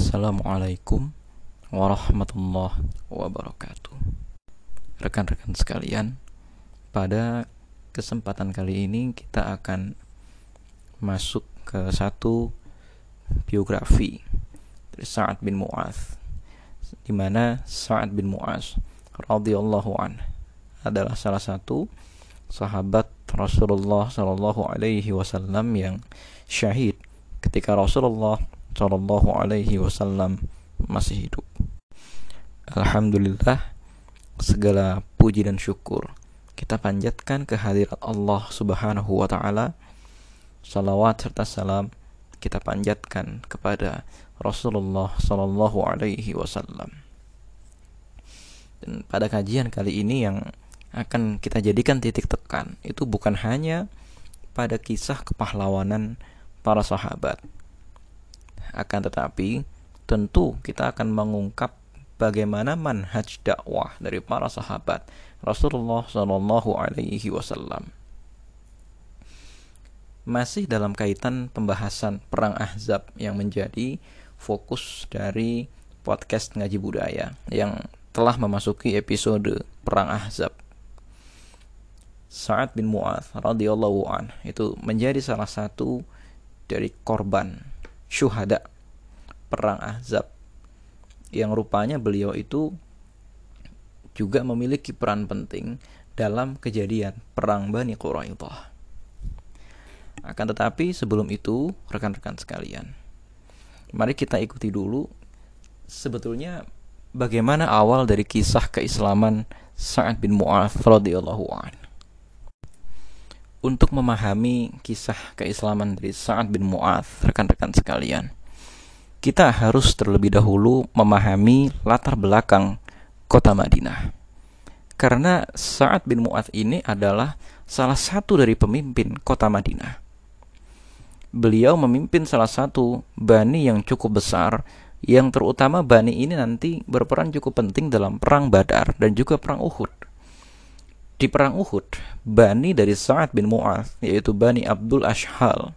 Assalamualaikum warahmatullahi wabarakatuh. Rekan-rekan sekalian, pada kesempatan kali ini kita akan masuk ke satu biografi dari Sa'ad bin Mu'az di mana Sa'ad bin Mu'az radhiyallahu an adalah salah satu sahabat Rasulullah Shallallahu alaihi wasallam yang syahid ketika Rasulullah Shallallahu Alaihi Wasallam masih hidup. Alhamdulillah segala puji dan syukur kita panjatkan kehadirat Allah Subhanahu wa taala. Salawat serta salam kita panjatkan kepada Rasulullah Shallallahu alaihi wasallam. Dan pada kajian kali ini yang akan kita jadikan titik tekan itu bukan hanya pada kisah kepahlawanan para sahabat, akan tetapi, tentu kita akan mengungkap bagaimana manhaj dakwah dari para sahabat Rasulullah Shallallahu Alaihi Wasallam. Masih dalam kaitan pembahasan perang Ahzab yang menjadi fokus dari podcast ngaji budaya yang telah memasuki episode perang Ahzab. Sa'ad bin Mu'adz radhiyallahu an itu menjadi salah satu dari korban syuhada perang Ahzab yang rupanya beliau itu juga memiliki peran penting dalam kejadian perang Bani Quraidah. Akan tetapi sebelum itu rekan-rekan sekalian, mari kita ikuti dulu sebetulnya bagaimana awal dari kisah keislaman Sa'ad bin Mu'adz radhiyallahu an. Untuk memahami kisah keislaman dari Sa'ad bin Mu'adz, rekan-rekan sekalian, kita harus terlebih dahulu memahami latar belakang kota Madinah. Karena Sa'ad bin Mu'adz ini adalah salah satu dari pemimpin kota Madinah. Beliau memimpin salah satu bani yang cukup besar yang terutama bani ini nanti berperan cukup penting dalam perang Badar dan juga perang Uhud. Di perang Uhud, Bani dari Sa'ad bin Mu'az, yaitu Bani Abdul Ashhal,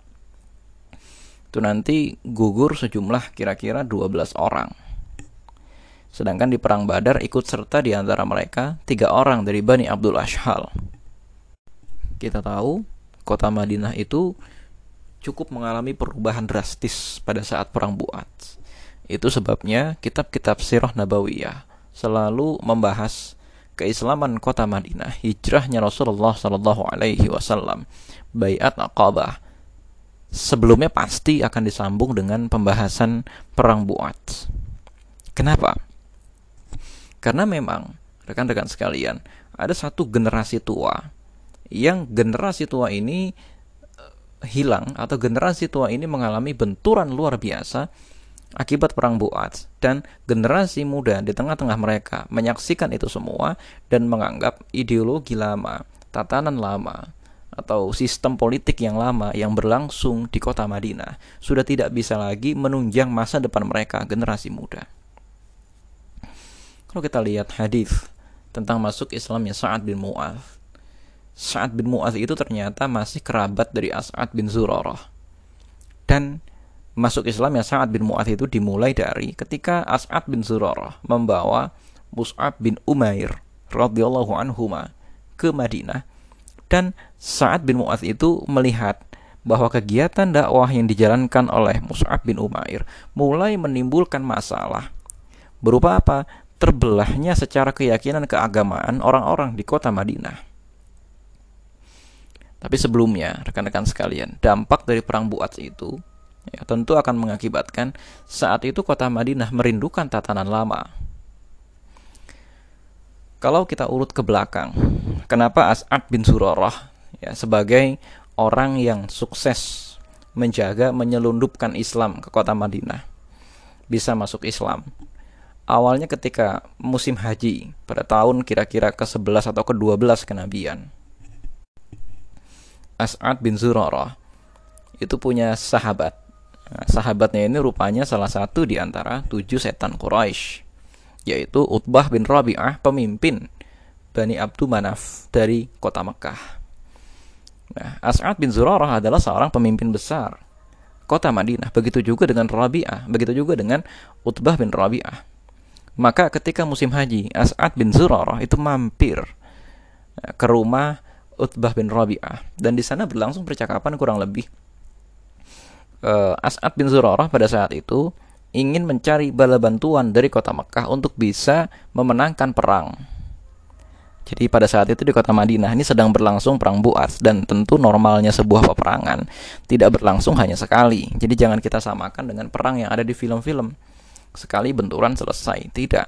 itu nanti gugur sejumlah kira-kira 12 orang. Sedangkan di perang Badar ikut serta di antara mereka tiga orang dari Bani Abdul Ashhal. Kita tahu kota Madinah itu cukup mengalami perubahan drastis pada saat perang Buat. Itu sebabnya kitab-kitab sirah nabawiyah selalu membahas keislaman kota Madinah, hijrahnya Rasulullah Shallallahu Alaihi Wasallam, bayat Aqabah. Sebelumnya pasti akan disambung dengan pembahasan perang Buat. Kenapa? Karena memang rekan-rekan sekalian ada satu generasi tua yang generasi tua ini eh, hilang atau generasi tua ini mengalami benturan luar biasa akibat perang Buat dan generasi muda di tengah-tengah mereka menyaksikan itu semua dan menganggap ideologi lama, tatanan lama atau sistem politik yang lama yang berlangsung di kota Madinah sudah tidak bisa lagi menunjang masa depan mereka generasi muda. Kalau kita lihat hadis tentang masuk Islamnya Sa'ad bin Mu'adz. Sa'ad bin Mu'adz itu ternyata masih kerabat dari As'ad bin Zurarah. Dan masuk Islam ya Sa'ad bin Mu'adz itu dimulai dari ketika As'ad bin Zurarah membawa Mus'ab bin Umair radhiyallahu anhuma ke Madinah dan Sa'ad bin Mu'adz itu melihat bahwa kegiatan dakwah yang dijalankan oleh Mus'ab bin Umair mulai menimbulkan masalah berupa apa? Terbelahnya secara keyakinan keagamaan orang-orang di kota Madinah. Tapi sebelumnya, rekan-rekan sekalian, dampak dari perang Buats itu ya, tentu akan mengakibatkan saat itu kota Madinah merindukan tatanan lama. Kalau kita urut ke belakang, kenapa As'ad bin Surarah ya, sebagai orang yang sukses menjaga menyelundupkan Islam ke kota Madinah bisa masuk Islam. Awalnya ketika musim haji pada tahun kira-kira ke-11 atau ke-12 kenabian. As'ad bin Zurarah itu punya sahabat Sahabatnya ini rupanya salah satu di antara tujuh setan Quraisy, yaitu Utbah bin Rabi'ah, pemimpin Bani Abdu Manaf dari kota Mekah. Nah, As'ad bin Zurarah adalah seorang pemimpin besar kota Madinah. Begitu juga dengan Rabi'ah, begitu juga dengan Utbah bin Rabi'ah. Maka ketika musim haji, As'ad bin Zurarah itu mampir eh, ke rumah Utbah bin Rabi'ah dan di sana berlangsung percakapan kurang lebih uh, As'ad bin Zurarah pada saat itu ingin mencari bala bantuan dari kota Mekah untuk bisa memenangkan perang. Jadi pada saat itu di kota Madinah ini sedang berlangsung perang Buas dan tentu normalnya sebuah peperangan tidak berlangsung hanya sekali. Jadi jangan kita samakan dengan perang yang ada di film-film. Sekali benturan selesai, tidak.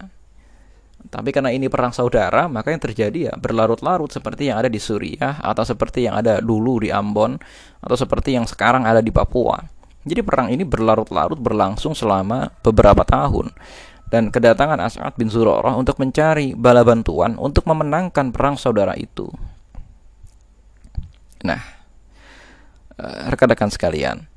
Tapi karena ini perang saudara, maka yang terjadi ya berlarut-larut seperti yang ada di Suriah atau seperti yang ada dulu di Ambon atau seperti yang sekarang ada di Papua. Jadi perang ini berlarut-larut berlangsung selama beberapa tahun dan kedatangan As'ad bin Zurarah untuk mencari bala bantuan untuk memenangkan perang saudara itu. Nah, eh, rekan-rekan sekalian,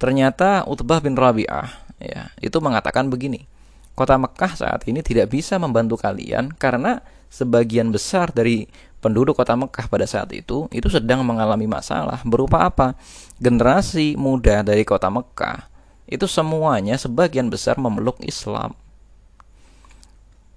ternyata Utbah bin Rabi'ah ya, itu mengatakan begini. Kota Mekah saat ini tidak bisa membantu kalian karena sebagian besar dari penduduk kota Mekah pada saat itu itu sedang mengalami masalah berupa apa? Generasi muda dari kota Mekah itu semuanya sebagian besar memeluk Islam.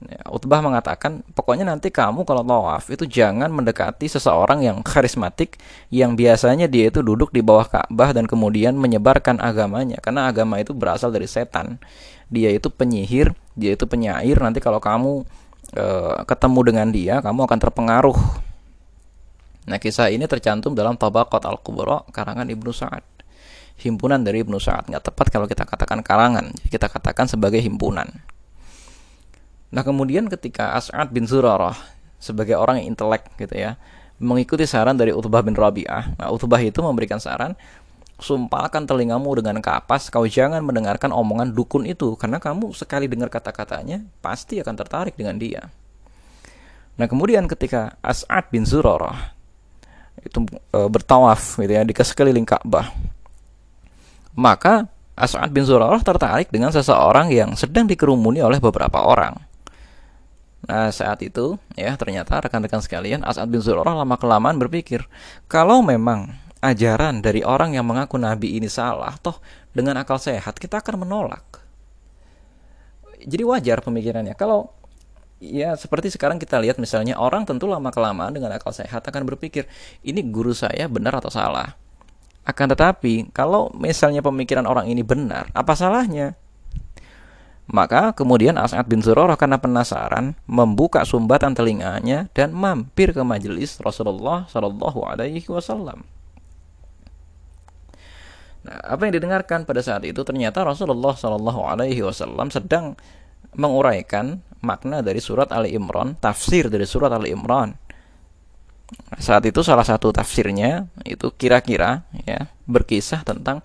Ya, Utbah mengatakan, pokoknya nanti kamu kalau tawaf itu jangan mendekati seseorang yang karismatik yang biasanya dia itu duduk di bawah Ka'bah dan kemudian menyebarkan agamanya karena agama itu berasal dari setan. Dia itu penyihir, dia itu penyair. Nanti kalau kamu e, ketemu dengan dia, kamu akan terpengaruh. Nah, kisah ini tercantum dalam Tabaqat Al-Kubra karangan Ibnu Sa'ad. Himpunan dari Ibnu Sa'ad. Nggak tepat kalau kita katakan karangan, kita katakan sebagai himpunan. Nah kemudian ketika As'ad bin Zurarah sebagai orang yang intelek gitu ya mengikuti saran dari Utbah bin Rabi'ah. Nah Utbah itu memberikan saran sumpahkan telingamu dengan kapas, kau jangan mendengarkan omongan dukun itu, karena kamu sekali dengar kata-katanya, pasti akan tertarik dengan dia. Nah kemudian ketika As'ad bin Zurarah itu e, bertawaf gitu ya di sekeliling Ka'bah, maka As'ad bin Zurarah tertarik dengan seseorang yang sedang dikerumuni oleh beberapa orang. Nah saat itu ya ternyata rekan-rekan sekalian As'ad bin Zurarah lama kelamaan berpikir kalau memang ajaran dari orang yang mengaku nabi ini salah toh dengan akal sehat kita akan menolak. Jadi wajar pemikirannya kalau ya seperti sekarang kita lihat misalnya orang tentu lama kelamaan dengan akal sehat akan berpikir ini guru saya benar atau salah. Akan tetapi kalau misalnya pemikiran orang ini benar, apa salahnya? Maka kemudian As'ad bin Zurarah karena penasaran membuka sumbatan telinganya dan mampir ke majelis Rasulullah Shallallahu Alaihi Wasallam. Nah, apa yang didengarkan pada saat itu ternyata Rasulullah Shallallahu Alaihi Wasallam sedang menguraikan makna dari surat Ali Imran, tafsir dari surat Ali Imran. Saat itu salah satu tafsirnya itu kira-kira ya berkisah tentang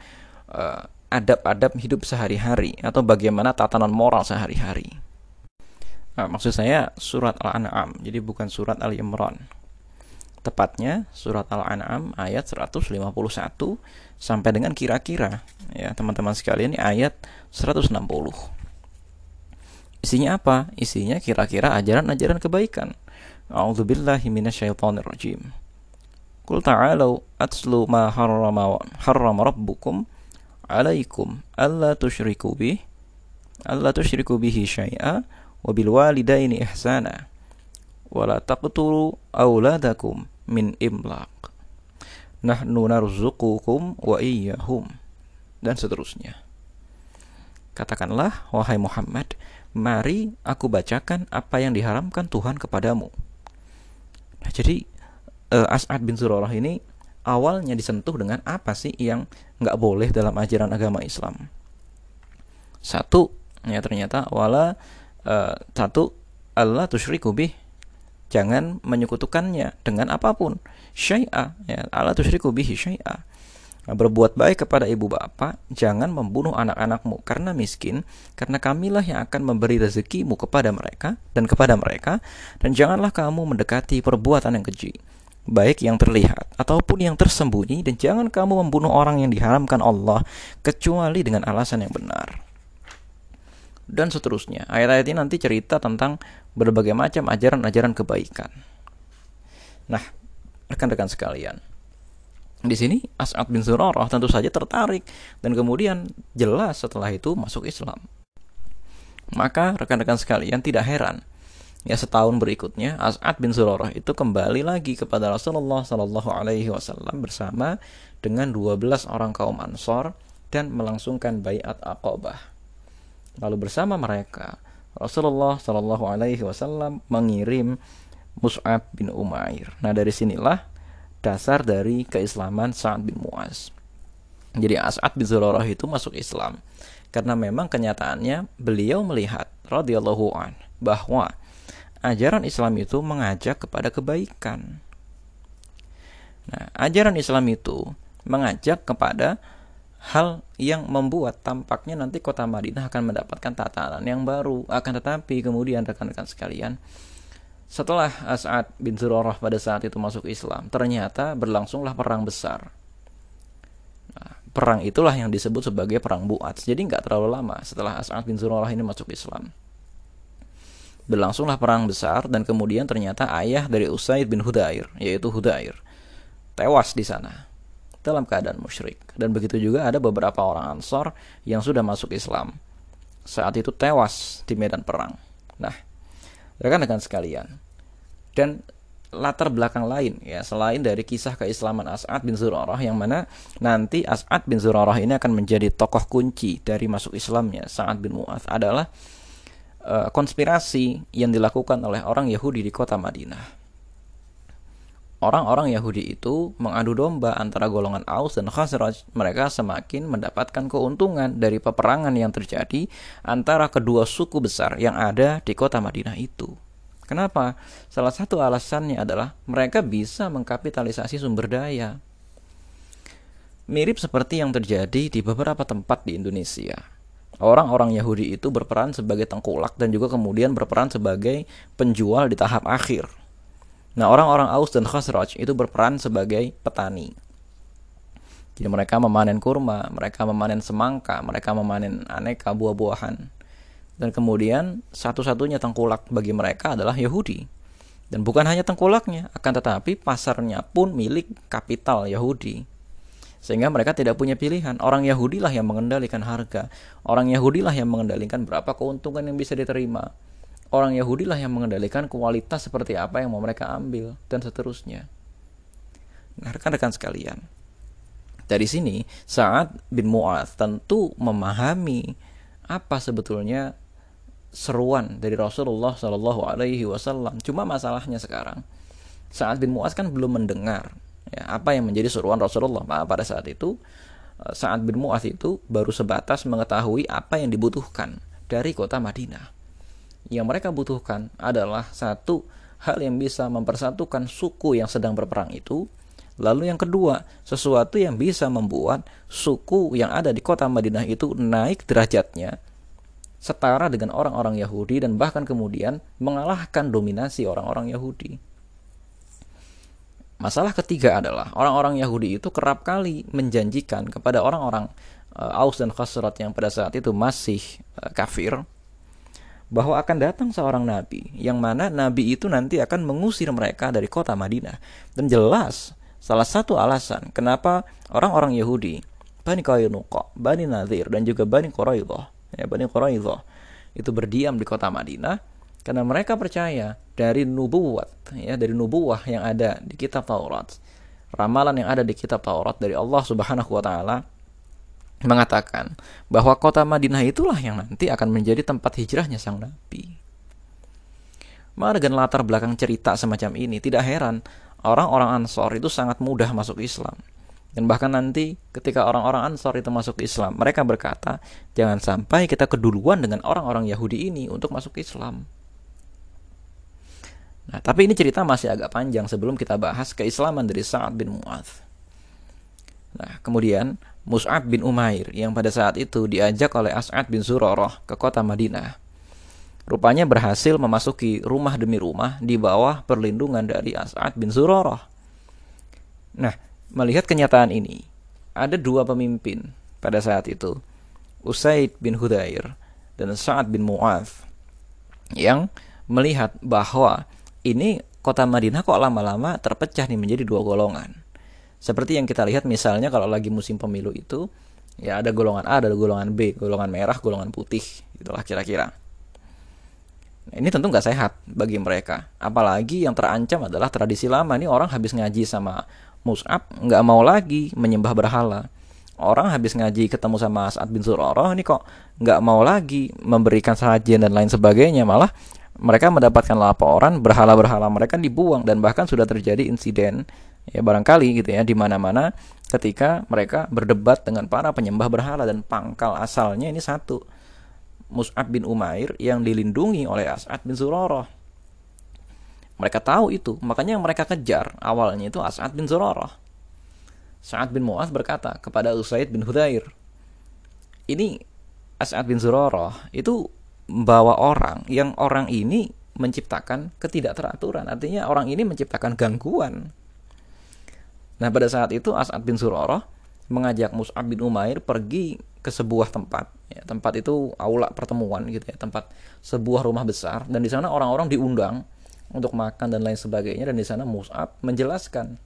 uh, adab-adab hidup sehari-hari atau bagaimana tatanan moral sehari-hari. Nah, maksud saya surat Al-An'am, jadi bukan surat Ali Imran. Tepatnya surat Al-An'am ayat 151 sampai dengan kira-kira ya teman-teman sekalian ini ayat 160. Isinya apa? Isinya kira-kira ajaran-ajaran kebaikan. A'udzubillahi minasyaitonirrajim. Qul ta'alu atslu ma harrama harrama rabbukum alaikum alla tusyriku bih alla tusyriku bihi syai'a wa bil walidaini ihsana wa la taqtulu auladakum min imlaq. Nahnu narzuqukum wa iyyahum. Dan seterusnya. Katakanlah wahai Muhammad mari aku bacakan apa yang diharamkan Tuhan kepadamu. Nah jadi uh, As'ad bin Zurarah ini awalnya disentuh dengan apa sih yang nggak boleh dalam ajaran agama Islam. Satu, ya ternyata wala uh, satu Allah tusyriku bih jangan menyekutukannya dengan apa pun syai'a ya Allah tusyriku bihi syai'a nah, berbuat baik kepada ibu bapak jangan membunuh anak-anakmu karena miskin karena kamilah yang akan memberi rezekimu kepada mereka dan kepada mereka dan janganlah kamu mendekati perbuatan yang keji baik yang terlihat ataupun yang tersembunyi dan jangan kamu membunuh orang yang diharamkan Allah kecuali dengan alasan yang benar. Dan seterusnya. Ayat-ayat ini nanti cerita tentang berbagai macam ajaran-ajaran kebaikan. Nah, rekan-rekan sekalian, Di sini As'ad bin Zurarah tentu saja tertarik dan kemudian jelas setelah itu masuk Islam. Maka rekan-rekan sekalian tidak heran ya setahun berikutnya As'ad bin Zurarah itu kembali lagi kepada Rasulullah Shallallahu Alaihi Wasallam bersama dengan 12 orang kaum Ansor dan melangsungkan bayat Aqabah. Lalu bersama mereka Rasulullah Shallallahu Alaihi Wasallam mengirim Mus'ab bin Umair. Nah dari sinilah dasar dari keislaman Sa'ad bin Mu'az. Jadi As'ad bin Zurarah itu masuk Islam karena memang kenyataannya beliau melihat radhiyallahu an bahwa ajaran Islam itu mengajak kepada kebaikan. Nah, ajaran Islam itu mengajak kepada hal yang membuat tampaknya nanti kota Madinah akan mendapatkan tatanan yang baru. Akan tetapi kemudian rekan-rekan sekalian, setelah As'ad bin Zurarah pada saat itu masuk Islam, ternyata berlangsunglah perang besar. Nah, perang itulah yang disebut sebagai perang Bu'at. Jadi nggak terlalu lama setelah As'ad bin Zurarah ini masuk Islam. Berlangsunglah perang besar dan kemudian ternyata ayah dari Usaid bin Hudair, yaitu Hudair, tewas di sana dalam keadaan musyrik. Dan begitu juga ada beberapa orang Ansor yang sudah masuk Islam. Saat itu tewas di medan perang. Nah, rekan-rekan sekalian. Dan latar belakang lain ya selain dari kisah keislaman As'ad bin Zurarah yang mana nanti As'ad bin Zurarah ini akan menjadi tokoh kunci dari masuk Islamnya Sa'ad bin Mu'adz adalah uh, konspirasi yang dilakukan oleh orang Yahudi di kota Madinah. Orang-orang Yahudi itu mengadu domba antara golongan Aus dan Khazraj. Mereka semakin mendapatkan keuntungan dari peperangan yang terjadi antara kedua suku besar yang ada di kota Madinah itu. Kenapa? Salah satu alasannya adalah mereka bisa mengkapitalisasi sumber daya. Mirip seperti yang terjadi di beberapa tempat di Indonesia. Orang-orang Yahudi itu berperan sebagai tengkulak dan juga kemudian berperan sebagai penjual di tahap akhir. Nah, orang-orang Aus dan Khazraj itu berperan sebagai petani. Jadi mereka memanen kurma, mereka memanen semangka, mereka memanen aneka buah-buahan. Dan kemudian satu-satunya tengkulak bagi mereka adalah Yahudi. Dan bukan hanya tengkulaknya, akan tetapi pasarnya pun milik kapital Yahudi. Sehingga mereka tidak punya pilihan. Orang Yahudi lah yang mengendalikan harga. Orang Yahudi lah yang mengendalikan berapa keuntungan yang bisa diterima. Orang Yahudi lah yang mengendalikan kualitas seperti apa yang mau mereka ambil dan seterusnya. Nah, rekan-rekan sekalian, dari sini saat bin Mu'adz tentu memahami apa sebetulnya seruan dari Rasulullah Shallallahu Alaihi Wasallam. Cuma masalahnya sekarang saat bin Muaz kan belum mendengar ya, apa yang menjadi seruan Rasulullah nah, pada saat itu eh, saat bin Muaz itu baru sebatas mengetahui apa yang dibutuhkan dari kota Madinah. Yang mereka butuhkan adalah satu hal yang bisa mempersatukan suku yang sedang berperang itu. Lalu yang kedua, sesuatu yang bisa membuat suku yang ada di kota Madinah itu naik derajatnya setara dengan orang-orang Yahudi dan bahkan kemudian mengalahkan dominasi orang-orang Yahudi. Masalah ketiga adalah orang-orang Yahudi itu kerap kali menjanjikan kepada orang-orang uh, Aus dan Khazraj yang pada saat itu masih uh, kafir bahwa akan datang seorang nabi yang mana nabi itu nanti akan mengusir mereka dari kota Madinah. Dan jelas salah satu alasan kenapa orang-orang Yahudi Bani Qainuqa, Bani Nadir dan juga Bani Quraidah ya Bani Quraidah itu berdiam di kota Madinah karena mereka percaya dari nubuat ya dari nubuah yang ada di kitab Taurat ramalan yang ada di kitab Taurat dari Allah Subhanahu wa taala mengatakan bahwa kota Madinah itulah yang nanti akan menjadi tempat hijrahnya sang nabi. Maka dengan latar belakang cerita semacam ini tidak heran orang-orang Ansor itu sangat mudah masuk Islam. Dan bahkan nanti ketika orang-orang Ansor itu masuk Islam, mereka berkata, jangan sampai kita keduluan dengan orang-orang Yahudi ini untuk masuk Islam. Nah, tapi ini cerita masih agak panjang sebelum kita bahas keislaman dari Sa'ad bin Mu'adz. Nah, kemudian Mus'ab bin Umair yang pada saat itu diajak oleh As'ad bin Zurarah ke kota Madinah. Rupanya berhasil memasuki rumah demi rumah di bawah perlindungan dari As'ad bin Zurarah. Nah, Melihat kenyataan ini, ada dua pemimpin pada saat itu, Usaid bin Hudair dan Sa'ad bin Mu'adh, yang melihat bahwa ini kota Madinah kok lama-lama terpecah nih menjadi dua golongan. Seperti yang kita lihat misalnya kalau lagi musim pemilu itu ya ada golongan A, ada golongan B, golongan merah, golongan putih, itulah kira-kira. Nah, ini tentu nggak sehat bagi mereka. Apalagi yang terancam adalah tradisi lama. Ini orang habis ngaji sama Mus'ab, nggak mau lagi menyembah berhala. Orang habis ngaji ketemu sama As'ad bin Suroroh, ini kok nggak mau lagi memberikan sajian dan lain sebagainya. Malah mereka mendapatkan laporan berhala-berhala mereka dibuang dan bahkan sudah terjadi insiden ya barangkali gitu ya di mana-mana ketika mereka berdebat dengan para penyembah berhala dan pangkal asalnya ini satu Mus'ab bin Umair yang dilindungi oleh As'ad bin Zurarah. Mereka tahu itu, makanya yang mereka kejar awalnya itu As'ad bin Zurarah. Sa'ad bin Mu'az berkata kepada Usaid bin Hudair, ini As'ad bin Zurarah itu bawa orang yang orang ini menciptakan ketidakteraturan. Artinya orang ini menciptakan gangguan. Nah pada saat itu As'ad bin Zurarah mengajak Mus'ab bin Umair pergi ke sebuah tempat. Ya, tempat itu aula pertemuan gitu ya tempat sebuah rumah besar. Dan di sana orang-orang diundang untuk makan dan lain sebagainya. Dan di sana Mus'ab menjelaskan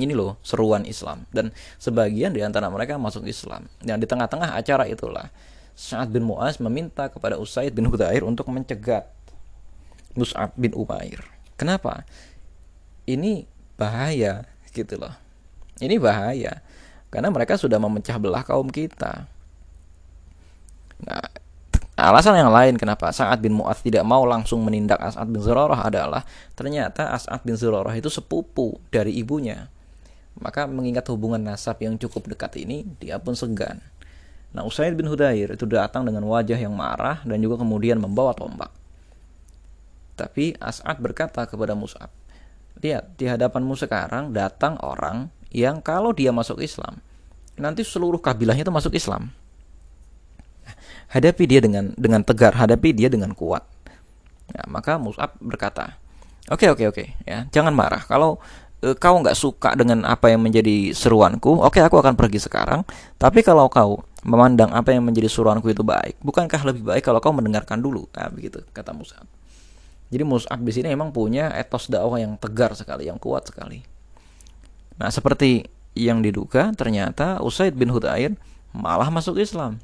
ini loh seruan Islam. Dan sebagian di antara mereka masuk Islam. Dan di tengah-tengah acara itulah Sa'ad bin Mu'az meminta kepada Usaid bin Hudair untuk mencegat Mus'ab bin Umair. Kenapa? Ini bahaya gitu loh ini bahaya karena mereka sudah memecah belah kaum kita. Nah, alasan yang lain kenapa Sa'ad bin Mu'adz tidak mau langsung menindak As'ad bin Zurarah adalah ternyata As'ad bin Zurarah itu sepupu dari ibunya. Maka mengingat hubungan nasab yang cukup dekat ini, dia pun segan. Nah, Usaid bin Hudair itu datang dengan wajah yang marah dan juga kemudian membawa tombak. Tapi As'ad berkata kepada Mus'ab, Lihat, di hadapanmu sekarang datang orang yang kalau dia masuk Islam nanti seluruh kabilahnya itu masuk Islam. Hadapi dia dengan dengan tegar hadapi dia dengan kuat. Ya, maka Mus'ab berkata oke okay, oke okay, oke okay, ya jangan marah. Kalau e, kau nggak suka dengan apa yang menjadi seruanku oke okay, aku akan pergi sekarang. Tapi kalau kau memandang apa yang menjadi seruanku itu baik bukankah lebih baik kalau kau mendengarkan dulu? Nah begitu kata Mus'ab jadi Mus'ab di sini memang punya etos dakwah yang tegar sekali yang kuat sekali Nah, seperti yang diduga, ternyata Usaid bin Hudair malah masuk Islam.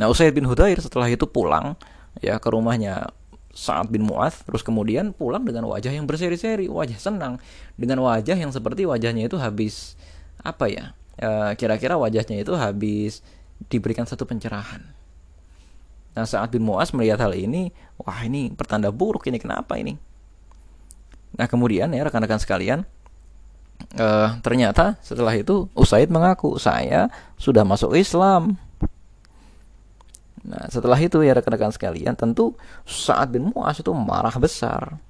Nah, Usaid bin Hudair setelah itu pulang ya ke rumahnya Sa'ad bin Mu'adz, terus kemudian pulang dengan wajah yang berseri-seri, wajah senang, dengan wajah yang seperti wajahnya itu habis apa ya? kira kira-kira wajahnya itu habis diberikan satu pencerahan. Nah, Sa'ad bin Mu'adz melihat hal ini, wah ini pertanda buruk ini kenapa ini? Nah, kemudian ya rekan-rekan sekalian, uh, ternyata setelah itu Usaid mengaku saya sudah masuk Islam. Nah, setelah itu ya rekan-rekan sekalian, tentu saat bin Mu'az itu marah besar.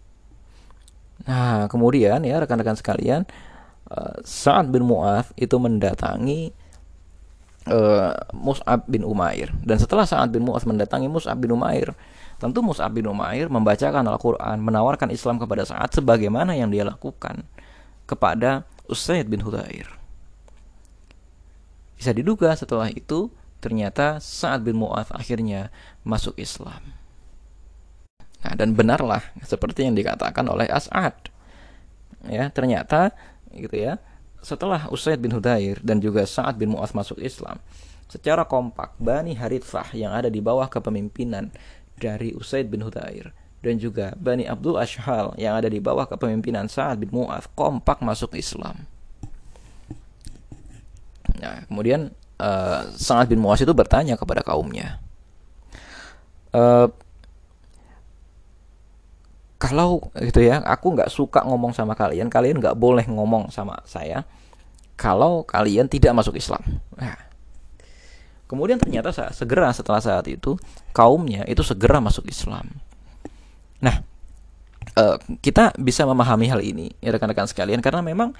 Nah, kemudian ya rekan-rekan sekalian, uh, Sa'ad bin Mu'az itu mendatangi uh, Mus'ab bin Umair. Dan setelah Sa'ad bin Mu'az mendatangi Mus'ab bin Umair, tentu Mus'ab bin Umair membacakan Al-Quran, menawarkan Islam kepada Sa'ad sebagaimana yang dia lakukan kepada Usaid bin Hudair. Bisa diduga setelah itu ternyata Sa'ad bin Mu'adz akhirnya masuk Islam. Nah, dan benarlah seperti yang dikatakan oleh As'ad. Ya, ternyata gitu ya. Setelah Usaid bin Hudair dan juga Sa'ad bin Mu'adz masuk Islam, secara kompak Bani Harithah yang ada di bawah kepemimpinan dari Usaid bin Hudair dan juga Bani Abdul Ashhal yang ada di bawah kepemimpinan Sa'ad bin Mu'adz kompak masuk Islam. Nah, kemudian uh, Sa'ad bin Mu'adz itu bertanya kepada kaumnya, uh, kalau gitu ya, aku nggak suka ngomong sama kalian, kalian nggak boleh ngomong sama saya kalau kalian tidak masuk Islam. Nah, kemudian ternyata segera setelah saat itu kaumnya itu segera masuk Islam. Nah, uh, kita bisa memahami hal ini ya rekan-rekan sekalian karena memang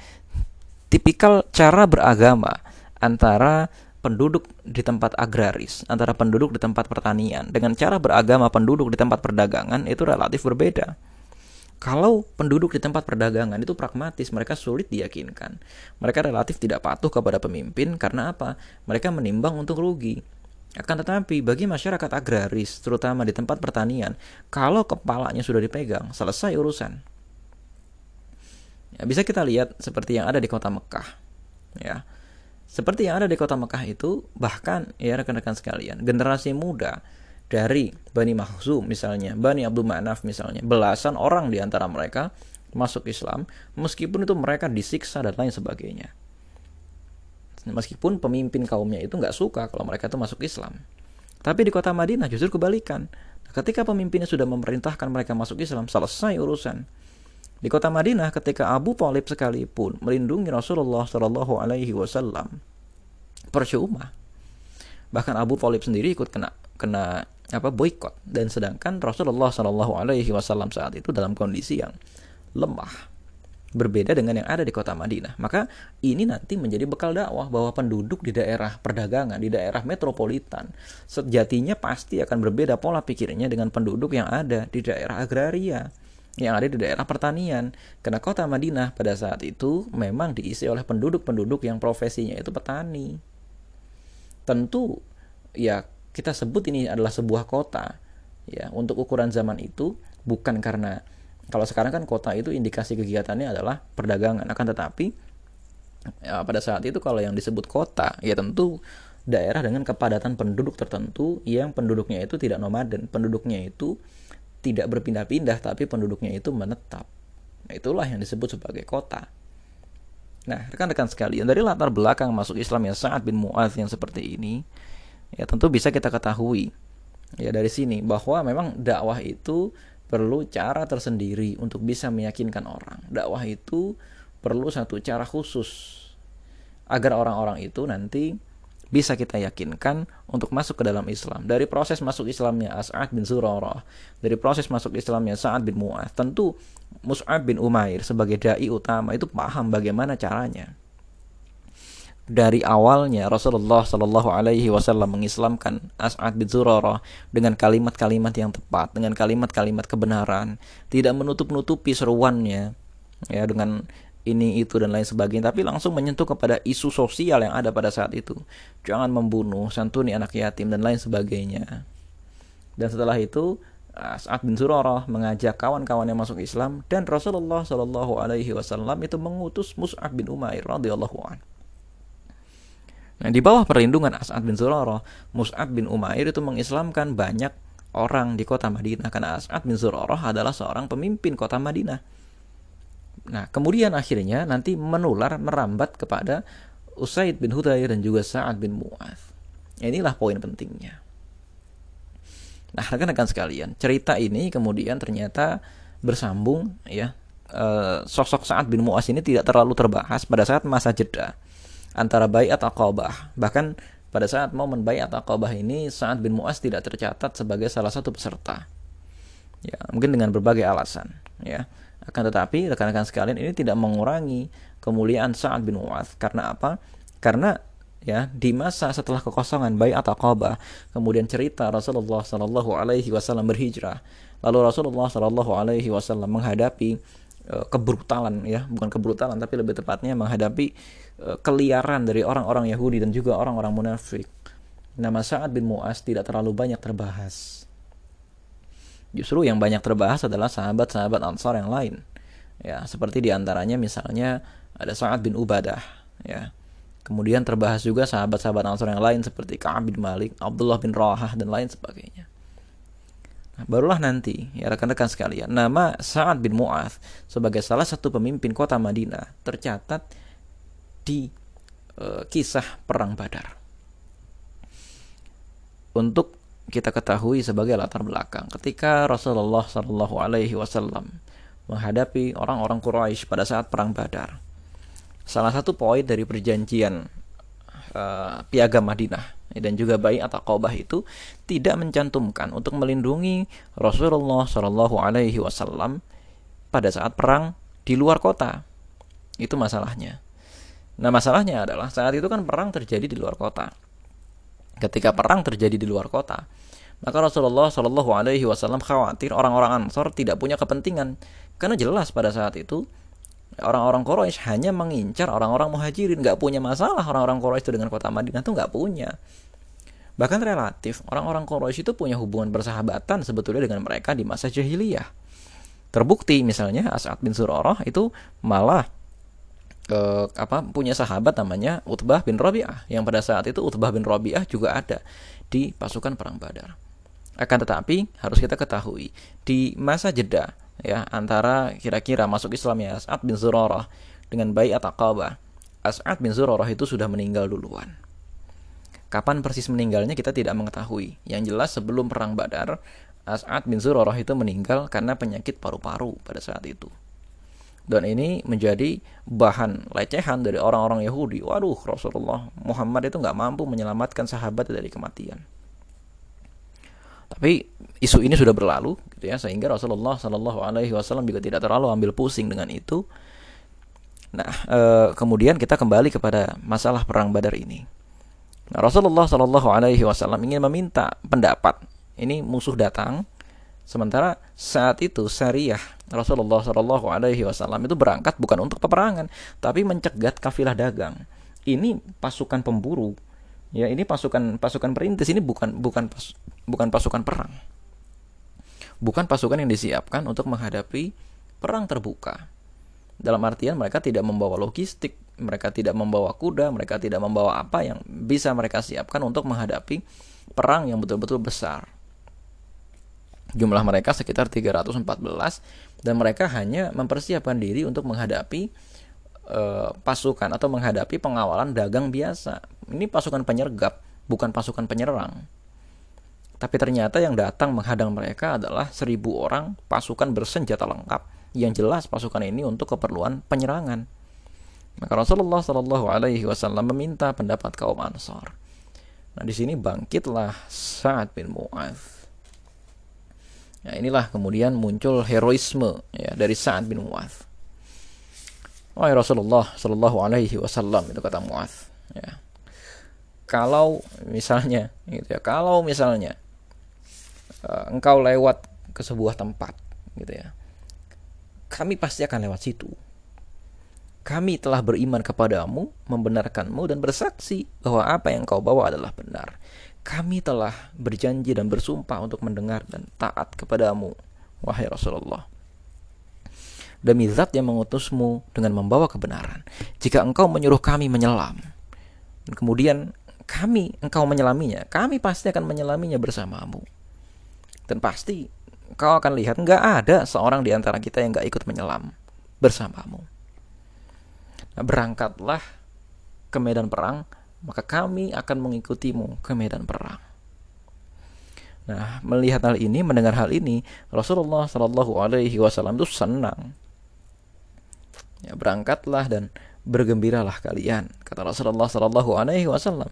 tipikal cara beragama antara penduduk di tempat agraris, antara penduduk di tempat pertanian dengan cara beragama penduduk di tempat perdagangan itu relatif berbeda. Kalau penduduk di tempat perdagangan itu pragmatis, mereka sulit diyakinkan. Mereka relatif tidak patuh kepada pemimpin karena apa? Mereka menimbang untuk rugi. Akan tetapi bagi masyarakat agraris, terutama di tempat pertanian, kalau kepalanya sudah dipegang, selesai urusan. Ya, bisa kita lihat seperti yang ada di kota Mekah. Ya. Seperti yang ada di kota Mekah itu bahkan ya rekan-rekan sekalian, generasi muda dari Bani Mahzum misalnya, Bani Abdul Ma'naf misalnya, belasan orang di antara mereka masuk Islam meskipun itu mereka disiksa dan lain sebagainya. Meskipun pemimpin kaumnya itu nggak suka kalau mereka itu masuk Islam. Tapi di kota Madinah justru kebalikan. Ketika pemimpinnya sudah memerintahkan mereka masuk Islam, selesai urusan. Di kota Madinah ketika Abu Talib sekalipun melindungi Rasulullah Shallallahu Alaihi Wasallam, percuma. Bahkan Abu Talib sendiri ikut kena kena apa boykot dan sedangkan Rasulullah Shallallahu Alaihi Wasallam saat itu dalam kondisi yang lemah berbeda dengan yang ada di kota Madinah. Maka ini nanti menjadi bekal dakwah bahwa penduduk di daerah perdagangan, di daerah metropolitan, sejatinya pasti akan berbeda pola pikirnya dengan penduduk yang ada di daerah agraria, yang ada di daerah pertanian. Karena kota Madinah pada saat itu memang diisi oleh penduduk-penduduk yang profesinya itu petani. Tentu ya kita sebut ini adalah sebuah kota ya. Untuk ukuran zaman itu bukan karena kalau sekarang kan kota itu indikasi kegiatannya adalah perdagangan. Akan tetapi ya, pada saat itu kalau yang disebut kota ya tentu daerah dengan kepadatan penduduk tertentu yang penduduknya itu tidak nomaden. Penduduknya itu tidak berpindah-pindah tapi penduduknya itu menetap. Nah, itulah yang disebut sebagai kota. Nah rekan-rekan sekalian dari latar belakang masuk Islam yang saat bin Mu'adz yang seperti ini ya tentu bisa kita ketahui ya dari sini bahwa memang dakwah itu perlu cara tersendiri untuk bisa meyakinkan orang. Dakwah itu perlu satu cara khusus agar orang-orang itu nanti bisa kita yakinkan untuk masuk ke dalam Islam. Dari proses masuk Islamnya As'ad bin Zurarah, dari proses masuk Islamnya Sa'ad bin Mu'ad, tentu Mus'ab bin Umair sebagai dai utama itu paham bagaimana caranya dari awalnya Rasulullah Shallallahu Alaihi Wasallam mengislamkan As'ad bin Zurarah dengan kalimat-kalimat yang tepat, dengan kalimat-kalimat kebenaran, tidak menutup-nutupi seruannya, ya dengan ini itu dan lain sebagainya, tapi langsung menyentuh kepada isu sosial yang ada pada saat itu. Jangan membunuh, santuni anak yatim dan lain sebagainya. Dan setelah itu As'ad bin Zurarah mengajak kawan-kawan yang masuk Islam dan Rasulullah Shallallahu Alaihi Wasallam itu mengutus Mus'ab bin Umair radhiyallahu anhu Nah, di bawah perlindungan As'ad bin Zurarah, Mus'ab bin Umair itu mengislamkan banyak orang di kota Madinah karena As'ad bin Zurarah adalah seorang pemimpin kota Madinah. Nah, kemudian akhirnya nanti menular merambat kepada Usaid bin Hudayr dan juga Sa'ad bin Mu'az. Inilah poin pentingnya. Nah, rekan-rekan sekalian, cerita ini kemudian ternyata bersambung ya. E, sosok Sa'ad bin Mu'az ini tidak terlalu terbahas pada saat masa jeda antara bayat Aqabah. Bahkan pada saat momen bayat Aqabah ini Sa'ad bin Mu'az tidak tercatat sebagai salah satu peserta. Ya, mungkin dengan berbagai alasan, ya. Akan tetapi rekan-rekan sekalian ini tidak mengurangi kemuliaan Sa'ad bin Mu'az karena apa? Karena ya di masa setelah kekosongan bayat Aqabah kemudian cerita Rasulullah Shallallahu alaihi wasallam berhijrah lalu Rasulullah Shallallahu alaihi wasallam menghadapi uh, kebrutalan ya bukan kebrutalan tapi lebih tepatnya menghadapi Eh, keliaran dari orang-orang Yahudi dan juga orang-orang munafik. Nama Sa'ad bin Mu'az tidak terlalu banyak terbahas. Justru yang banyak terbahas adalah sahabat-sahabat Ansar yang lain. Ya, seperti di antaranya misalnya ada Sa'ad bin Ubadah, ya. Kemudian terbahas juga sahabat-sahabat Ansar yang lain seperti Ka'ab bin Malik, Abdullah bin Rawahah dan lain sebagainya. Nah, barulah nanti ya rekan-rekan sekalian, nama Sa'ad bin Mu'az sebagai salah satu pemimpin kota Madinah tercatat di uh, kisah perang Badar. Untuk kita ketahui sebagai latar belakang, ketika Rasulullah Shallallahu Alaihi Wasallam menghadapi orang-orang Quraisy pada saat perang Badar, salah satu poin dari perjanjian uh, piagam Madinah dan juga bayi atau Aqabah itu tidak mencantumkan untuk melindungi Rasulullah Shallallahu Alaihi Wasallam pada saat perang di luar kota. Itu masalahnya. Nah masalahnya adalah saat itu kan perang terjadi di luar kota. Ketika perang terjadi di luar kota, maka Rasulullah Shallallahu Alaihi Wasallam khawatir orang-orang Ansor tidak punya kepentingan. Karena jelas pada saat itu orang-orang Quraisy hanya mengincar orang-orang muhajirin. Nggak punya masalah orang-orang Quraisy itu dengan kota Madinah itu nggak punya. Bahkan relatif orang-orang Quraisy itu punya hubungan persahabatan sebetulnya dengan mereka di masa jahiliyah. Terbukti misalnya As'ad bin Surarah itu malah ke apa punya sahabat namanya Utbah bin Rabi'ah yang pada saat itu Utbah bin Rabi'ah juga ada di pasukan perang Badar. Akan tetapi harus kita ketahui di masa jeda ya antara kira-kira masuk Islamnya As'ad bin Zurarah dengan Bai'at Aqabah. As'ad bin Zurarah itu sudah meninggal duluan. Kapan persis meninggalnya kita tidak mengetahui. Yang jelas sebelum perang Badar, As'ad bin Zurarah itu meninggal karena penyakit paru-paru pada saat itu. Dan ini menjadi bahan lecehan dari orang-orang Yahudi. Waduh, Rasulullah Muhammad itu nggak mampu menyelamatkan sahabat dari kematian. Tapi isu ini sudah berlalu, gitu ya, sehingga Rasulullah Shallallahu Alaihi Wasallam juga tidak terlalu ambil pusing dengan itu. Nah, e, kemudian kita kembali kepada masalah perang Badar ini. Nah, Rasulullah Shallallahu Alaihi Wasallam ingin meminta pendapat. Ini musuh datang, sementara saat itu Sariyah Rasulullah Shallallahu Alaihi Wasallam itu berangkat bukan untuk peperangan, tapi mencegat kafilah dagang. Ini pasukan pemburu, ya ini pasukan pasukan perintis ini bukan bukan pas, bukan pasukan perang, bukan pasukan yang disiapkan untuk menghadapi perang terbuka. Dalam artian mereka tidak membawa logistik, mereka tidak membawa kuda, mereka tidak membawa apa yang bisa mereka siapkan untuk menghadapi perang yang betul-betul besar. Jumlah mereka sekitar 314 dan mereka hanya mempersiapkan diri untuk menghadapi uh, pasukan atau menghadapi pengawalan dagang biasa. Ini pasukan penyergap, bukan pasukan penyerang. Tapi ternyata yang datang menghadang mereka adalah seribu orang pasukan bersenjata lengkap yang jelas pasukan ini untuk keperluan penyerangan. Maka Rasulullah Shallallahu Alaihi Wasallam meminta pendapat kaum Ansar. Nah di sini bangkitlah Sa'ad bin Mu'adz. Nah inilah kemudian muncul heroisme ya dari Sa'ad bin. Oh ya Rasulullah Shallallahu Alaihi Wasallam itu kata Mu'adz. Ya. Kalau misalnya, gitu ya, kalau misalnya uh, engkau lewat ke sebuah tempat, gitu ya, kami pasti akan lewat situ. Kami telah beriman kepadamu, membenarkanmu, dan bersaksi bahwa apa yang kau bawa adalah benar. Kami telah berjanji dan bersumpah untuk mendengar dan taat kepadamu, wahai Rasulullah. Demi zat yang mengutusmu dengan membawa kebenaran. Jika engkau menyuruh kami menyelam, dan kemudian kami, engkau menyelaminya, kami pasti akan menyelaminya bersamamu. Dan pasti kau akan lihat nggak ada seorang di antara kita yang nggak ikut menyelam bersamamu. Nah, berangkatlah ke medan perang, maka kami akan mengikutimu ke medan perang. Nah, melihat hal ini, mendengar hal ini, Rasulullah Shallallahu Alaihi Wasallam itu senang. Ya, berangkatlah dan bergembiralah kalian, kata Rasulullah Shallallahu Alaihi Wasallam.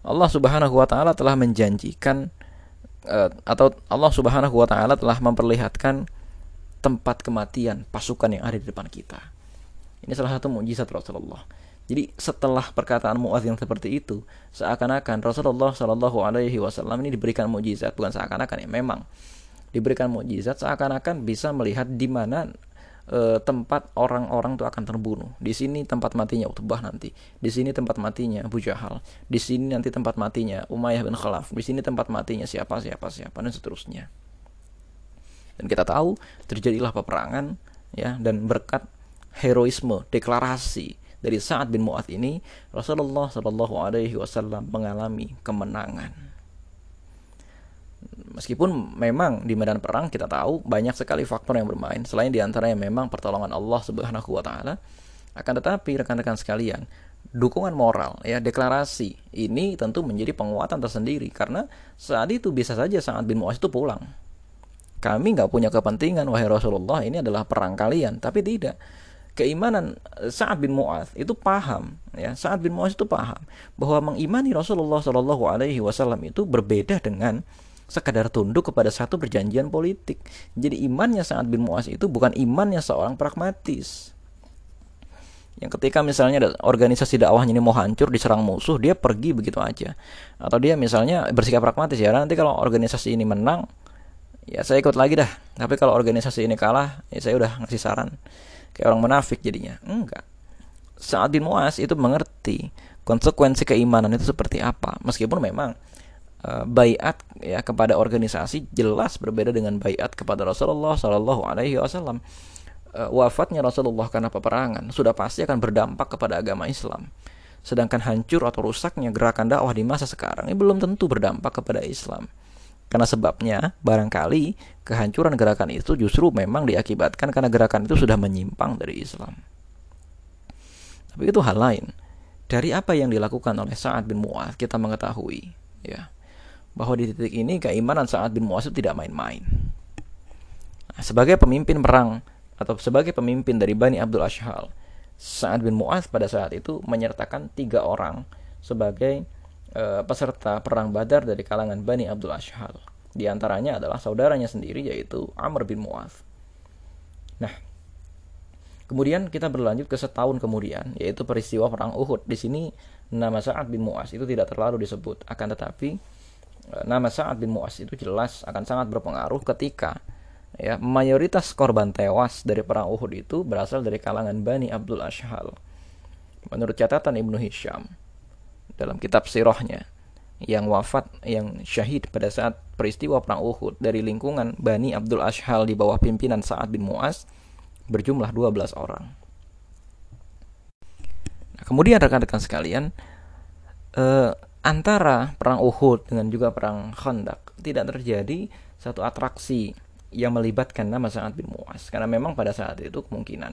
Allah Subhanahu Wa Taala telah menjanjikan uh, atau Allah Subhanahu wa taala telah memperlihatkan tempat kematian pasukan yang ada di depan kita. Ini salah satu mukjizat Rasulullah. Jadi setelah perkataan yang seperti itu, seakan-akan Rasulullah Shallallahu Alaihi Wasallam ini diberikan mukjizat, bukan seakan-akan ya memang diberikan mukjizat, seakan-akan bisa melihat di mana e, tempat orang-orang itu akan terbunuh. Di sini tempat matinya Utbah nanti. Di sini tempat matinya Abu Jahal. Di sini nanti tempat matinya Umayyah bin Khalaf. Di sini tempat matinya siapa siapa siapa dan seterusnya. Dan kita tahu terjadilah peperangan ya dan berkat heroisme deklarasi dari saat bin Mu'ad ini Rasulullah Shallallahu Alaihi Wasallam mengalami kemenangan. Meskipun memang di medan perang kita tahu banyak sekali faktor yang bermain selain di antaranya memang pertolongan Allah Subhanahu wa taala akan tetapi rekan-rekan sekalian dukungan moral ya deklarasi ini tentu menjadi penguatan tersendiri karena saat itu bisa saja saat bin Mu'az itu pulang. Kami nggak punya kepentingan wahai Rasulullah ini adalah perang kalian. Tapi tidak keimanan Sa'ad bin Mu'az itu paham ya Sa'ad bin Mu'az itu paham bahwa mengimani Rasulullah Shallallahu alaihi wasallam itu berbeda dengan sekadar tunduk kepada satu perjanjian politik. Jadi imannya Sa'ad bin Mu'az itu bukan imannya seorang pragmatis. Yang ketika misalnya organisasi dakwahnya ini mau hancur diserang musuh, dia pergi begitu aja. Atau dia misalnya bersikap pragmatis ya, nanti kalau organisasi ini menang, ya saya ikut lagi dah. Tapi kalau organisasi ini kalah, ya saya udah ngasih saran. Kayak orang munafik jadinya. Enggak. Sa'ad bin Mu'az itu mengerti konsekuensi keimanan itu seperti apa. Meskipun memang uh, bayat ya kepada organisasi jelas berbeda dengan bayat kepada Rasulullah Shallallahu Alaihi Wasallam. Uh, wafatnya Rasulullah karena peperangan sudah pasti akan berdampak kepada agama Islam. Sedangkan hancur atau rusaknya gerakan dakwah di masa sekarang ini belum tentu berdampak kepada Islam. Karena sebabnya barangkali kehancuran gerakan itu justru memang diakibatkan karena gerakan itu sudah menyimpang dari Islam. Tapi itu hal lain. Dari apa yang dilakukan oleh Sa'ad bin Mu'ad kita mengetahui ya bahwa di titik ini keimanan Sa'ad bin Mu'ad itu tidak main-main. Nah, sebagai pemimpin perang atau sebagai pemimpin dari Bani Abdul Ashhal, Sa'ad bin Mu'ad pada saat itu menyertakan tiga orang sebagai uh, peserta perang Badar dari kalangan Bani Abdul Ashhal. Di antaranya adalah saudaranya sendiri yaitu Amr bin Mu'az. Nah, kemudian kita berlanjut ke setahun kemudian yaitu peristiwa perang Uhud. Di sini nama Sa'ad bin Mu'az itu tidak terlalu disebut, akan tetapi eh, nama Sa'ad bin Mu'az itu jelas akan sangat berpengaruh ketika ya mayoritas korban tewas dari perang Uhud itu berasal dari kalangan Bani Abdul Ashhal. Menurut catatan Ibnu Hisham, dalam kitab sirahnya yang wafat yang syahid pada saat peristiwa perang Uhud dari lingkungan Bani Abdul Ashhal di bawah pimpinan Sa'ad bin Mu'az berjumlah 12 orang. Nah, kemudian rekan-rekan sekalian eh, antara perang Uhud dengan juga perang Khandaq tidak terjadi satu atraksi yang melibatkan nama Sa'ad bin Mu'az karena memang pada saat itu kemungkinan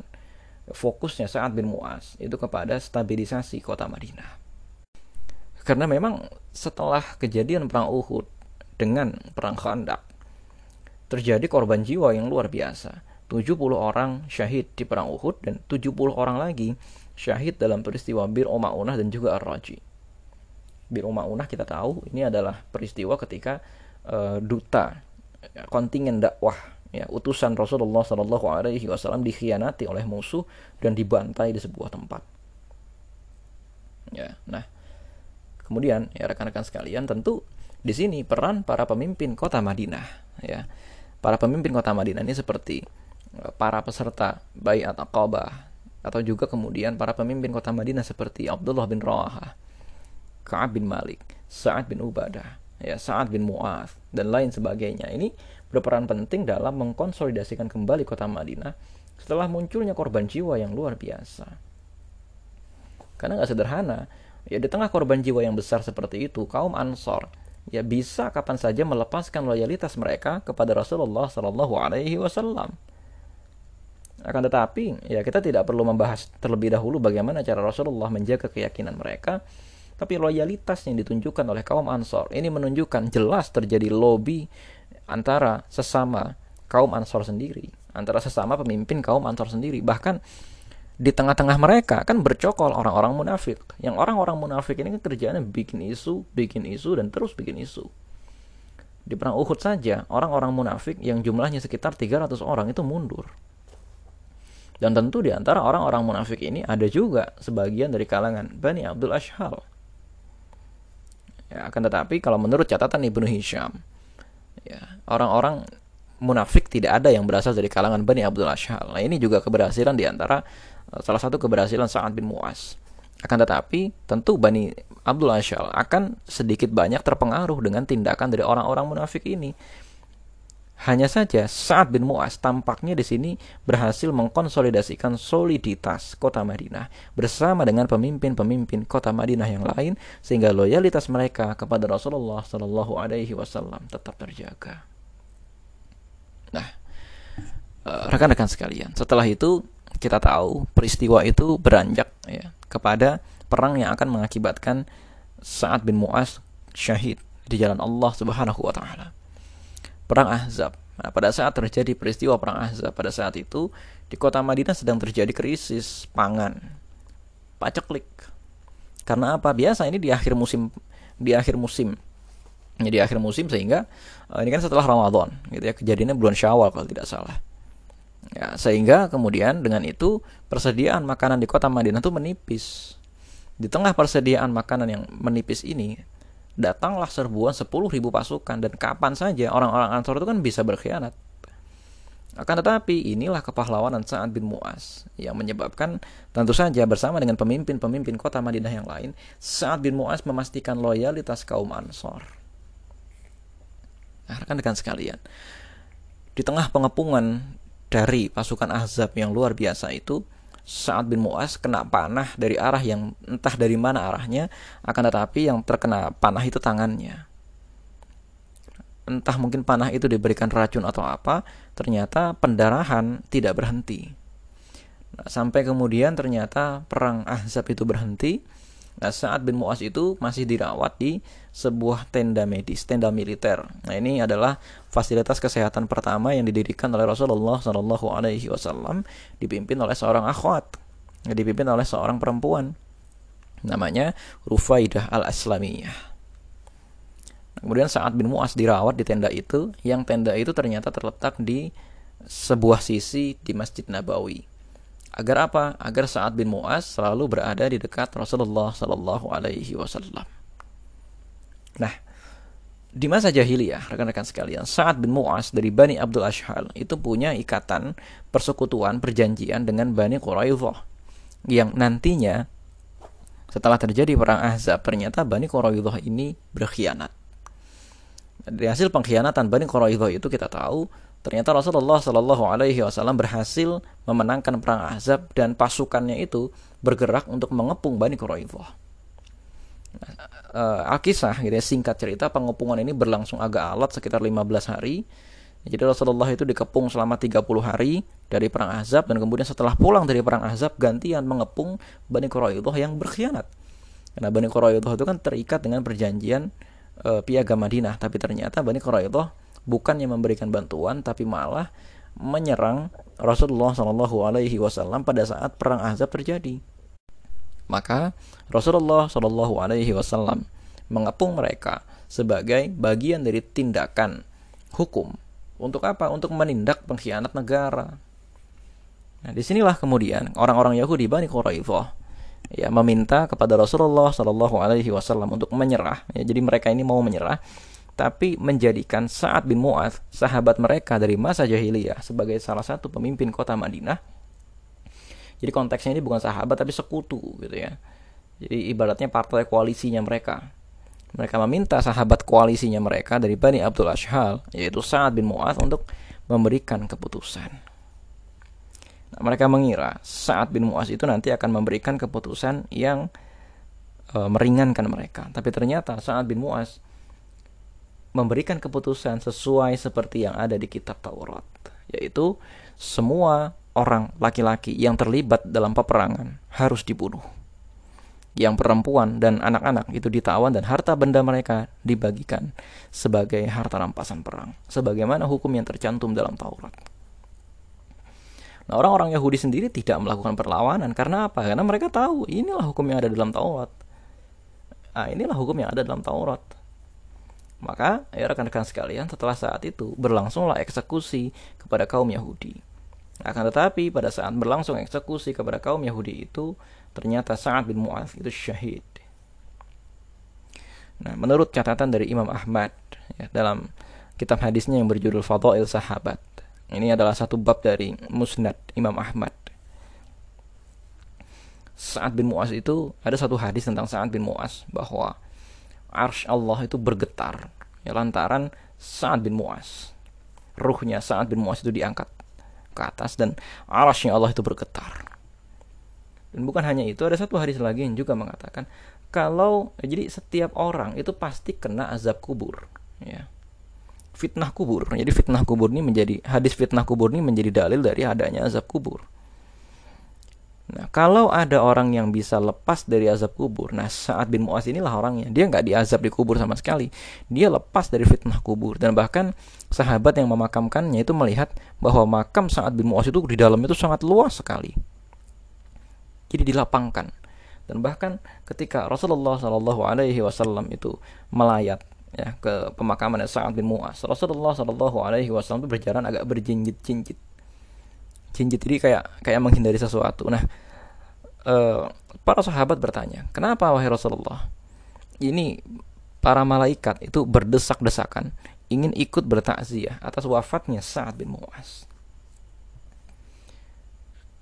fokusnya Sa'ad bin Mu'az itu kepada stabilisasi kota Madinah karena memang setelah kejadian perang Uhud dengan perang Khandaq terjadi korban jiwa yang luar biasa. 70 orang syahid di perang Uhud dan 70 orang lagi syahid dalam peristiwa Bir Umaunah dan juga Ar-Raji. Bir Umaunah kita tahu ini adalah peristiwa ketika uh, duta kontingen dakwah ya utusan Rasulullah Shallallahu Alaihi Wasallam dikhianati oleh musuh dan dibantai di sebuah tempat. Ya, nah Kemudian ya rekan-rekan sekalian tentu di sini peran para pemimpin kota Madinah ya. Para pemimpin kota Madinah ini seperti eh, para peserta Baiat Aqabah atau juga kemudian para pemimpin kota Madinah seperti Abdullah bin Rawaha, Ka'ab bin Malik, Sa'ad bin Ubadah, ya Sa'ad bin Mu'az dan lain sebagainya. Ini berperan penting dalam mengkonsolidasikan kembali kota Madinah setelah munculnya korban jiwa yang luar biasa. Karena nggak sederhana, Ya di tengah korban jiwa yang besar seperti itu, kaum Ansor ya bisa kapan saja melepaskan loyalitas mereka kepada Rasulullah Shallallahu Alaihi Wasallam. Akan tetapi, ya kita tidak perlu membahas terlebih dahulu bagaimana cara Rasulullah menjaga keyakinan mereka, tapi loyalitas yang ditunjukkan oleh kaum Ansor ini menunjukkan jelas terjadi lobby antara sesama kaum Ansor sendiri, antara sesama pemimpin kaum Ansor sendiri. Bahkan di tengah-tengah mereka kan bercokol orang-orang munafik. Yang orang-orang munafik ini kan kerjaannya bikin isu, bikin isu dan terus bikin isu. Di perang Uhud saja, orang-orang munafik yang jumlahnya sekitar 300 orang itu mundur. Dan tentu di antara orang-orang munafik ini ada juga sebagian dari kalangan Bani Abdul Ashhal. Ya, akan tetapi kalau menurut catatan Ibnu Hisham, ya, orang-orang munafik tidak ada yang berasal dari kalangan Bani Abdul Ashhal. Nah, ini juga keberhasilan di antara salah satu keberhasilan Sa'ad bin Mu'az. Akan tetapi, tentu Bani Abdul Ashal akan sedikit banyak terpengaruh dengan tindakan dari orang-orang munafik ini. Hanya saja Sa'ad bin Mu'az tampaknya di sini berhasil mengkonsolidasikan soliditas kota Madinah bersama dengan pemimpin-pemimpin kota Madinah yang lain sehingga loyalitas mereka kepada Rasulullah Shallallahu Alaihi Wasallam tetap terjaga. Nah, eh, rekan-rekan sekalian, setelah itu kita tahu peristiwa itu beranjak ya kepada perang yang akan mengakibatkan Sa'ad bin Mu'az syahid di jalan Allah Subhanahu wa taala. Perang Ahzab. Nah, pada saat terjadi peristiwa perang Ahzab pada saat itu di kota Madinah sedang terjadi krisis pangan. Paceklik. Karena apa? Biasa ini di akhir musim di akhir musim. Ya, di akhir musim sehingga uh, ini kan setelah Ramadan gitu ya. Kejadiannya bulan Syawal kalau tidak salah. Ya, sehingga kemudian dengan itu persediaan makanan di kota Madinah itu menipis. Di tengah persediaan makanan yang menipis ini, datanglah serbuan 10.000 pasukan dan kapan saja orang-orang Ansor itu kan bisa berkhianat. Akan tetapi inilah kepahlawanan Sa'ad bin Mu'az yang menyebabkan tentu saja bersama dengan pemimpin-pemimpin kota Madinah yang lain, Sa'ad bin Mu'az memastikan loyalitas kaum Ansor. Nah, rekan-rekan sekalian, di tengah pengepungan dari pasukan Ahzab yang luar biasa itu, Sa'ad bin Mu'az kena panah dari arah yang entah dari mana arahnya, akan tetapi yang terkena panah itu tangannya. Entah mungkin panah itu diberikan racun atau apa, ternyata pendarahan tidak berhenti. Nah, sampai kemudian ternyata perang Ahzab itu berhenti. Nah, Sa'ad bin Mu'az itu masih dirawat di sebuah tenda medis, tenda militer. Nah, ini adalah fasilitas kesehatan pertama yang didirikan oleh Rasulullah Shallallahu Alaihi Wasallam, dipimpin oleh seorang akhwat, dipimpin oleh seorang perempuan, namanya Rufaidah al Aslamiyah. Nah, kemudian saat bin Muas dirawat di tenda itu, yang tenda itu ternyata terletak di sebuah sisi di Masjid Nabawi. Agar apa? Agar saat bin Muas selalu berada di dekat Rasulullah Shallallahu Alaihi Wasallam. Nah, di masa jahiliyah, rekan-rekan sekalian, saat bin Mu'az dari Bani Abdul Ashhal itu punya ikatan persekutuan, perjanjian dengan Bani Quraidah yang nantinya setelah terjadi perang Ahzab ternyata Bani Quraidah ini berkhianat. Dari hasil pengkhianatan Bani Quraidah itu kita tahu ternyata Rasulullah Shallallahu Alaihi Wasallam berhasil memenangkan perang Ahzab dan pasukannya itu bergerak untuk mengepung Bani Quraidah uh, Alkisah gitu ya, singkat cerita pengepungan ini berlangsung agak alat sekitar 15 hari. Jadi Rasulullah itu dikepung selama 30 hari dari perang Ahzab dan kemudian setelah pulang dari perang Ahzab gantian mengepung Bani Quraidah yang berkhianat. Karena Bani Quraidah itu kan terikat dengan perjanjian uh, piagam Madinah, tapi ternyata Bani Quraidah bukan yang memberikan bantuan tapi malah menyerang Rasulullah Shallallahu alaihi wasallam pada saat perang Ahzab terjadi. Maka Rasulullah Shallallahu Alaihi Wasallam mengepung mereka sebagai bagian dari tindakan hukum. Untuk apa? Untuk menindak pengkhianat negara. Nah, di sinilah kemudian orang-orang Yahudi Bani Quraidah ya meminta kepada Rasulullah Shallallahu Alaihi Wasallam untuk menyerah. Ya, jadi mereka ini mau menyerah, tapi menjadikan Sa'ad bin Mu'adz, sahabat mereka dari masa jahiliyah, sebagai salah satu pemimpin kota Madinah jadi konteksnya ini bukan sahabat tapi sekutu gitu ya. Jadi ibaratnya partai koalisinya mereka. Mereka meminta sahabat koalisinya mereka dari Bani Abdul Ashhal, yaitu Sa'ad bin Mu'adz untuk memberikan keputusan. Nah, mereka mengira Sa'ad bin Mu'adz itu nanti akan memberikan keputusan yang e, meringankan mereka. Tapi ternyata Sa'ad bin Mu'adz memberikan keputusan sesuai seperti yang ada di kitab Taurat, yaitu semua orang laki-laki yang terlibat dalam peperangan harus dibunuh. Yang perempuan dan anak-anak itu ditawan dan harta benda mereka dibagikan sebagai harta rampasan perang. Sebagaimana hukum yang tercantum dalam Taurat. Nah orang-orang Yahudi sendiri tidak melakukan perlawanan. Karena apa? Karena mereka tahu inilah hukum yang ada dalam Taurat. Nah inilah hukum yang ada dalam Taurat. Maka ya rekan-rekan sekalian setelah saat itu berlangsunglah eksekusi kepada kaum Yahudi. Akan tetapi pada saat berlangsung eksekusi kepada kaum Yahudi itu ternyata Sa'ad bin Mu'adz itu syahid. Nah, menurut catatan dari Imam Ahmad ya, dalam kitab hadisnya yang berjudul Fadail Sahabat. Ini adalah satu bab dari Musnad Imam Ahmad. Sa'ad bin Mu'az itu ada satu hadis tentang Sa'ad bin Mu'az bahwa arsh Allah itu bergetar ya lantaran Sa'ad bin Mu'az. Ruhnya Sa'ad bin Mu'az itu diangkat ke atas dan arasnya Allah itu bergetar. Dan bukan hanya itu, ada satu hadis lagi yang juga mengatakan kalau jadi setiap orang itu pasti kena azab kubur, ya. Fitnah kubur. Jadi fitnah kubur ini menjadi hadis fitnah kubur ini menjadi dalil dari adanya azab kubur. Nah, kalau ada orang yang bisa lepas dari azab kubur, nah saat bin Mu'az inilah orangnya. Dia nggak diazab di kubur sama sekali. Dia lepas dari fitnah kubur. Dan bahkan sahabat yang memakamkannya itu melihat bahwa makam saat bin Mu'az itu di dalam itu sangat luas sekali. Jadi dilapangkan. Dan bahkan ketika Rasulullah Shallallahu Alaihi Wasallam itu melayat ya ke pemakaman Sa'ad bin Mu'az, Rasulullah Shallallahu Alaihi Wasallam itu berjalan agak berjinjit-jinjit cincit jadi kayak kayak menghindari sesuatu nah uh, para sahabat bertanya kenapa wahai Rasulullah ini para malaikat itu berdesak-desakan ingin ikut bertakziah atas wafatnya Sa'ad bin Mu'az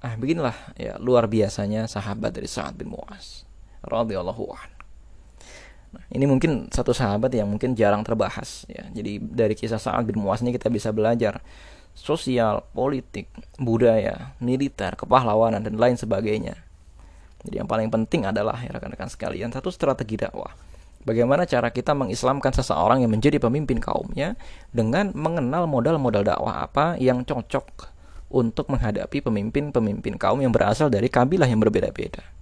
Ah, beginilah ya luar biasanya sahabat dari Sa'ad bin Mu'az radhiyallahu. Nah, ini mungkin satu sahabat yang mungkin jarang terbahas ya. Jadi dari kisah Sa'ad bin Mu'az ini kita bisa belajar sosial, politik, budaya, militer, kepahlawanan dan lain sebagainya. Jadi yang paling penting adalah ya rekan-rekan sekalian satu strategi dakwah. Bagaimana cara kita mengislamkan seseorang yang menjadi pemimpin kaumnya dengan mengenal modal-modal dakwah apa yang cocok untuk menghadapi pemimpin-pemimpin kaum yang berasal dari kabilah yang berbeda-beda.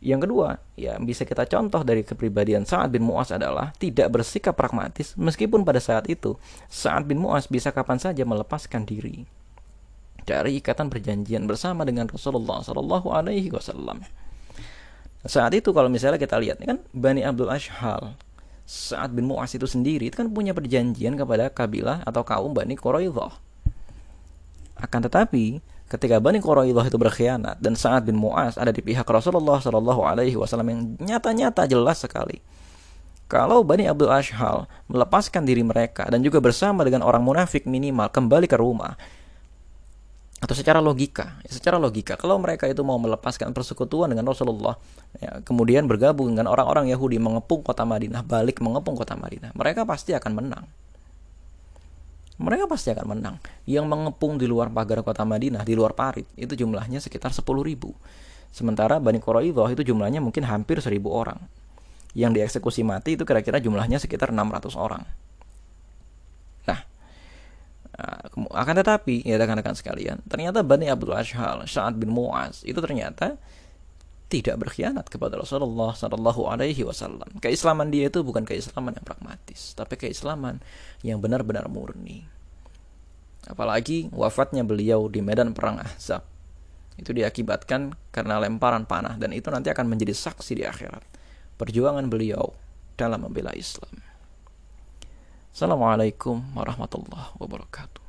Yang kedua, ya bisa kita contoh dari kepribadian Sa'ad bin Mu'az adalah tidak bersikap pragmatis meskipun pada saat itu Sa'ad bin Mu'az bisa kapan saja melepaskan diri dari ikatan perjanjian bersama dengan Rasulullah Shallallahu Alaihi Wasallam. Saat itu kalau misalnya kita lihat kan Bani Abdul Ashhal Sa'ad bin Mu'az itu sendiri itu kan punya perjanjian kepada kabilah atau kaum Bani Quraidah. Akan tetapi ketika Bani Quraidah itu berkhianat dan Sa'ad bin Mu'az ada di pihak Rasulullah Shallallahu Alaihi Wasallam yang nyata-nyata jelas sekali. Kalau Bani Abdul Ashhal melepaskan diri mereka dan juga bersama dengan orang munafik minimal kembali ke rumah, atau secara logika, ya, secara logika, kalau mereka itu mau melepaskan persekutuan dengan Rasulullah, ya, kemudian bergabung dengan orang-orang Yahudi mengepung kota Madinah, balik mengepung kota Madinah, mereka pasti akan menang mereka pasti akan menang. Yang mengepung di luar pagar kota Madinah, di luar parit, itu jumlahnya sekitar 10 ribu. Sementara Bani Quraidah itu jumlahnya mungkin hampir 1000 orang. Yang dieksekusi mati itu kira-kira jumlahnya sekitar 600 orang. Nah, eh, akan tetapi, ya rekan-rekan sekalian, ternyata Bani Abdul Ashhal, Sa'ad bin Mu'az, itu ternyata tidak berkhianat kepada Rasulullah Shallallahu Alaihi Wasallam. Keislaman dia itu bukan keislaman yang pragmatis, tapi keislaman yang benar-benar murni. Apalagi wafatnya beliau di medan perang Ahzab itu diakibatkan karena lemparan panah dan itu nanti akan menjadi saksi di akhirat perjuangan beliau dalam membela Islam. Assalamualaikum warahmatullahi wabarakatuh.